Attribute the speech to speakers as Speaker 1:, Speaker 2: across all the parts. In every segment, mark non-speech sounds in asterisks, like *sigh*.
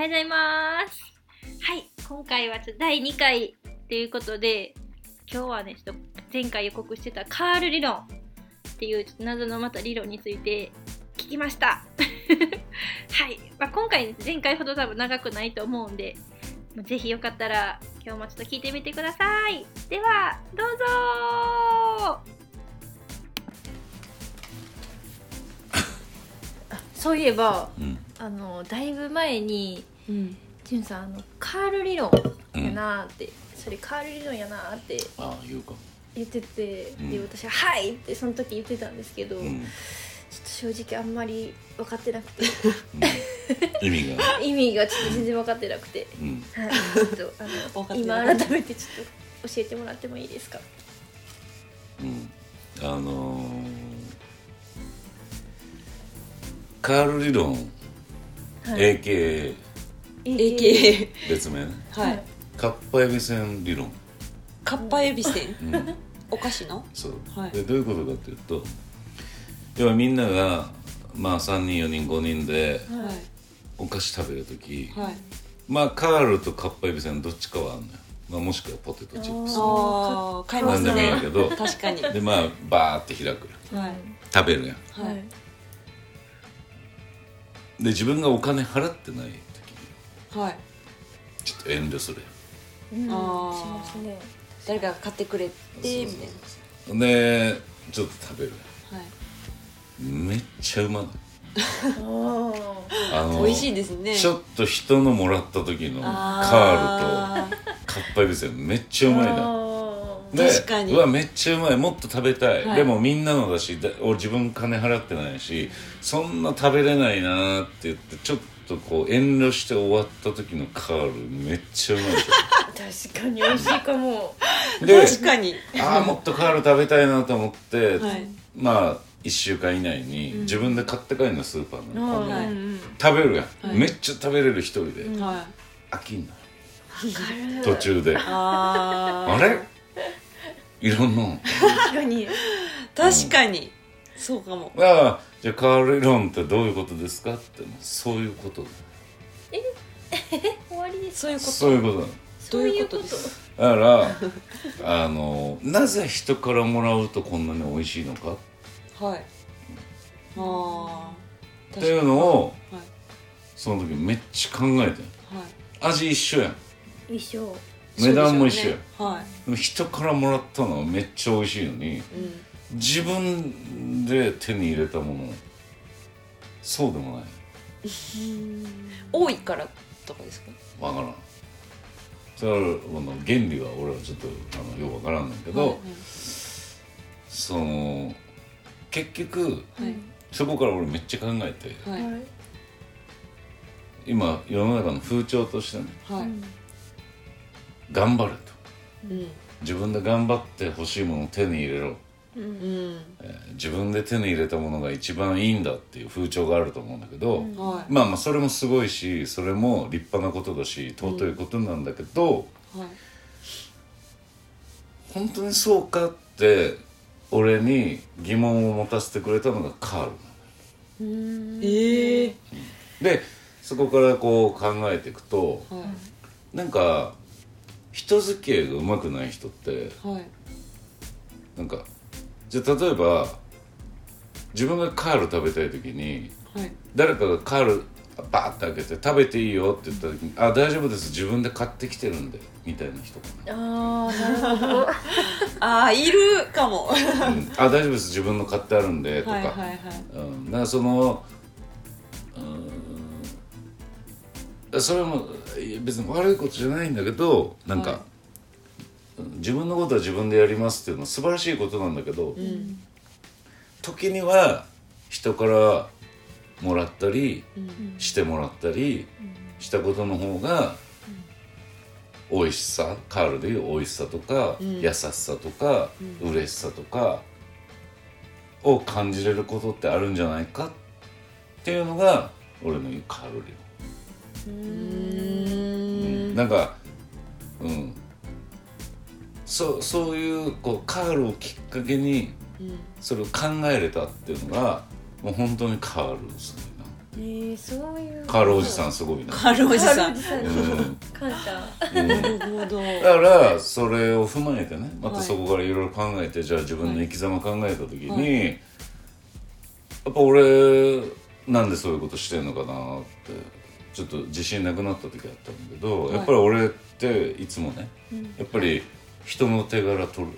Speaker 1: はようございます。はい、今回はちょっと第2回ということで、今日はね、ちょっと前回予告してたカール理論っていうちょっと謎のまた理論について聞きました。*laughs* はい、まあ、今回、ね、前回ほど多分長くないと思うんで、ぜひよかったら今日もちょっと聞いてみてください。では、どうぞそういえば、
Speaker 2: うん
Speaker 1: あのだいぶ前に
Speaker 3: うん。
Speaker 1: じゅん。さん。あのカール理論やなーって、それカール理論やなーって
Speaker 2: ああ言うか
Speaker 1: 言ってて、
Speaker 2: うん。
Speaker 1: で私は「はい!」ってその時言ってたん。ですけど、
Speaker 2: うん、
Speaker 1: ちょっと正直あん。まり分かってなくて
Speaker 2: うん、意味が
Speaker 1: 意味がちょっと全然分かってなくて、
Speaker 2: うん。
Speaker 1: はい、ちょっとあの
Speaker 3: って
Speaker 1: 今
Speaker 3: ない
Speaker 1: 改めてちょっと教えてもらってもいいですか
Speaker 2: うん。あのーカール理論、
Speaker 1: はい
Speaker 2: AKA
Speaker 3: AKA
Speaker 2: 別名？ね
Speaker 3: はい。
Speaker 2: カッパエビせん理論、
Speaker 3: カッパエビせん。
Speaker 2: うん、
Speaker 3: お菓子の？
Speaker 2: そう、
Speaker 3: はい。
Speaker 2: でどういうことかっていうと要はみんながまあ3人4人5人で
Speaker 3: は
Speaker 2: お菓子食べる時、
Speaker 3: いはい。
Speaker 2: まあカールとカッパエビせんどっちかはあんのよ、まあ、もしくはポテトチップス。
Speaker 3: ああ買います
Speaker 2: なんでもいいん
Speaker 3: ね
Speaker 2: やけど。
Speaker 3: 確かに。
Speaker 2: でまあバーって開くよ。
Speaker 3: はい。
Speaker 2: 食べるやん。
Speaker 3: はい。
Speaker 1: はい
Speaker 2: で自分がお金払ってない時。に
Speaker 3: はい。
Speaker 2: ちょっと遠慮する
Speaker 1: うん、し
Speaker 3: あー。
Speaker 1: ますね。
Speaker 3: 誰かが買ってくれてみたい
Speaker 2: やんでちょっと食べる。
Speaker 3: なはい。
Speaker 2: めっちゃうまい。
Speaker 1: あ
Speaker 2: あの
Speaker 3: 美味しいですね。
Speaker 2: ちょっと人のもらった時のカールと
Speaker 3: あ
Speaker 2: カッパエビせんめっちゃうまいな。
Speaker 1: あ
Speaker 2: で
Speaker 3: 確かに。
Speaker 2: うわめっちゃうまい。もっと食べたい、
Speaker 3: はい。
Speaker 2: でもみんなのだしだ俺自分金払ってないしそんな食べれないなーって言ってちょっとこう遠慮して終わった時のカールめっちゃうまい *laughs*
Speaker 1: 確かに美味しいかも。
Speaker 3: 確かに。
Speaker 2: ああもっとカール食べたいなと思って、
Speaker 3: はい。
Speaker 2: まあ1週間以内に自分で買って帰るのスーパーの、
Speaker 1: うん
Speaker 3: はい。
Speaker 1: うん
Speaker 2: 食べるやん、
Speaker 3: はい。
Speaker 2: めっちゃ食べれる一人で、
Speaker 3: はい。
Speaker 2: 飽きんの
Speaker 1: わかる。
Speaker 2: 途中で。
Speaker 3: あ
Speaker 2: れ？いろんな。の
Speaker 1: 確かに。
Speaker 3: 確かにそうかも。
Speaker 2: ああじゃあカール理論ってどういうことですかって。そういうこと。*laughs*
Speaker 1: 終わりです。
Speaker 3: そういうこと。
Speaker 2: そういうこと。な
Speaker 1: ういうこと
Speaker 3: どういうことです。
Speaker 2: だからあのなぜ人からもらうとこんなに美味しいのか？
Speaker 3: はい。ああ
Speaker 2: っていうのを
Speaker 3: はい。
Speaker 2: その時めっちゃ考えてん。
Speaker 3: はい。
Speaker 2: 味一緒やん。
Speaker 1: 一緒。
Speaker 2: 値段も一緒や
Speaker 3: ね。は
Speaker 2: でも人からもらったのはめっちゃ美味しいのに
Speaker 3: いうん
Speaker 2: 自分で手に入れたもの。そうでもない。
Speaker 3: 多いからとかですか？
Speaker 2: わからん。それはこの原理は俺はちょっとあのよくわからんねんけど、
Speaker 3: はい
Speaker 2: その結局
Speaker 3: はい。
Speaker 2: そこから俺めっちゃ考えて
Speaker 3: はい。はい
Speaker 2: 今世の中の風潮としてね
Speaker 3: はい。
Speaker 2: 頑張れと。
Speaker 3: うん。
Speaker 2: 自分で頑張って欲しいものを手に入れろ、
Speaker 3: うん。
Speaker 2: えー自分で手に入れたものが一番いいんだっていう風潮があると思うんだけど、
Speaker 3: はい。
Speaker 2: まあまあそれもすごいしそれも立派なことだし尊いことなんだけど、
Speaker 3: はい。
Speaker 2: 本当にそうかって俺に疑問を持たせてくれたのがカールなの
Speaker 3: ええ
Speaker 2: でそこからこう考えていくと
Speaker 3: はい。
Speaker 2: なんか人付き合いがうまくない人って
Speaker 3: はい。
Speaker 2: なんかじゃあ例えば自分がカール食べたい時に
Speaker 3: はい。
Speaker 2: 誰かがカールバーって開けて食べていいよって言った時に「あ大丈夫です。自分で買ってきてるんで」みたいな人か
Speaker 1: ああなるほど。
Speaker 3: ああいるかも。はい
Speaker 2: な「うん、あ大丈夫です。自分の買ってあるんで」とか、
Speaker 3: はいはい
Speaker 2: うん、だからそのうん。それも別に悪いことじゃないんだけどなんか、
Speaker 3: はい。
Speaker 2: うん自分のことは自分でやりますっていうのは素晴らしいことなんだけど、
Speaker 3: うん。
Speaker 2: 時には人からもらったり
Speaker 3: うん。
Speaker 2: してもらったりしたことの方が美味しさカールでいう美味しさとか、
Speaker 3: うん。
Speaker 2: 優しさとか、嬉しさとかを感じれることってあるんじゃないかっていうのが俺の言うカール理
Speaker 3: う
Speaker 2: 論、
Speaker 3: ーん。
Speaker 2: なんかうんそうそういうこうカールをきっかけに
Speaker 3: うん。
Speaker 2: それを考えれたっていうのがもう本当にカールすごいな
Speaker 3: えー、そういう。
Speaker 2: カールおじさんすごいな、
Speaker 3: カールおじさん。
Speaker 1: さん。
Speaker 2: うん
Speaker 1: 感謝
Speaker 2: うん。
Speaker 3: なるほど。
Speaker 2: だからそれを踏まえてねまた
Speaker 3: はい
Speaker 2: そこからいろいろ考えてじゃあ自分の生き様考えた時に、
Speaker 3: はい。
Speaker 2: やっぱ俺なんでそういうことしてんのかなってちょっと自信なくなった時あったんだけど、
Speaker 3: はい。
Speaker 2: やっぱり俺っていつもね
Speaker 1: うん。
Speaker 2: やっぱり人の手柄取る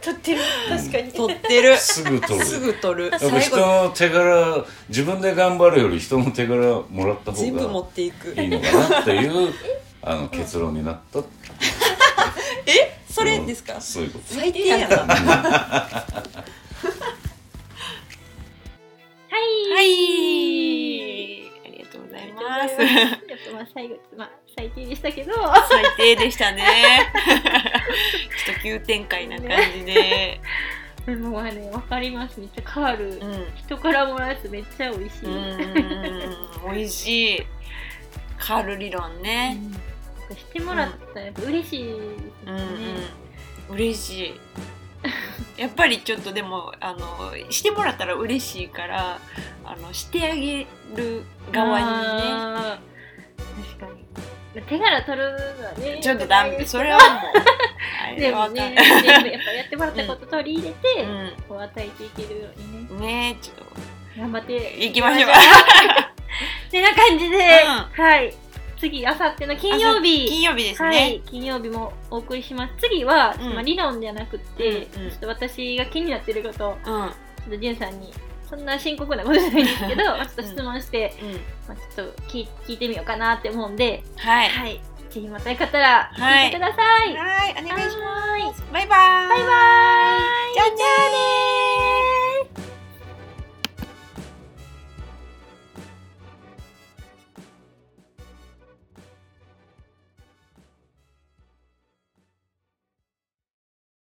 Speaker 1: 撮ってる。確かに。
Speaker 3: 取ってる。
Speaker 2: やんすぐ取る
Speaker 3: すぐ取る。
Speaker 2: やっぱ人の手柄自分で頑張るより人の手柄もらった方
Speaker 3: 全部持
Speaker 2: が
Speaker 3: っていく。
Speaker 2: いいのかなっていうあの結論になった。*laughs*
Speaker 3: え？それですか？
Speaker 2: そういうこと。
Speaker 3: 最低やな。
Speaker 1: はい。
Speaker 3: はい *laughs*
Speaker 1: ちょっとまあ最後まあ最低でしたけど。
Speaker 3: 最低でしたね。*laughs* ちょっと急展開な感じで。
Speaker 1: でもまあねわかります。めっちゃカール、
Speaker 3: うん。
Speaker 1: 人からもらうやつめっちゃ美味しい、
Speaker 3: うん美味しい。カール理論ね。
Speaker 1: うん。してもらったらやっぱ嬉しいです
Speaker 3: うん
Speaker 1: ね、
Speaker 3: うん。嬉しい *laughs* やっぱりちょっとでもあのしてもらったら嬉しいからあのしてあげる側に
Speaker 1: あー確かに。手柄取るのはね
Speaker 3: ねちょっとダメ。それはもう *laughs*
Speaker 1: でもねやっぱやってもらったこと取り入れて、こう与えていけるようにね
Speaker 3: うん。ねちょっと。
Speaker 1: 頑張って
Speaker 3: 行きましょう。*laughs*
Speaker 1: てな感じで、
Speaker 3: うん。
Speaker 1: はい次あさっての金曜日。
Speaker 3: 金曜日です
Speaker 1: は
Speaker 3: ね
Speaker 1: い、金曜日もお送りします。次は、
Speaker 3: うん。
Speaker 1: まあ、理論じゃなくって、
Speaker 3: うんうん。
Speaker 1: ちょっと私が気になってることをち
Speaker 3: うん。
Speaker 1: ょっとじゅんさんにそんな深刻なことじゃないんですけど *laughs* まあちょっと質問して、
Speaker 3: うん。
Speaker 1: まあ、ちょっと聞い聞いてみようかなって思うんで、
Speaker 3: はい。
Speaker 1: はい、ぜひまたよかったら聞いてください。
Speaker 3: はい。お願いします。バイバイ。
Speaker 1: バイバイ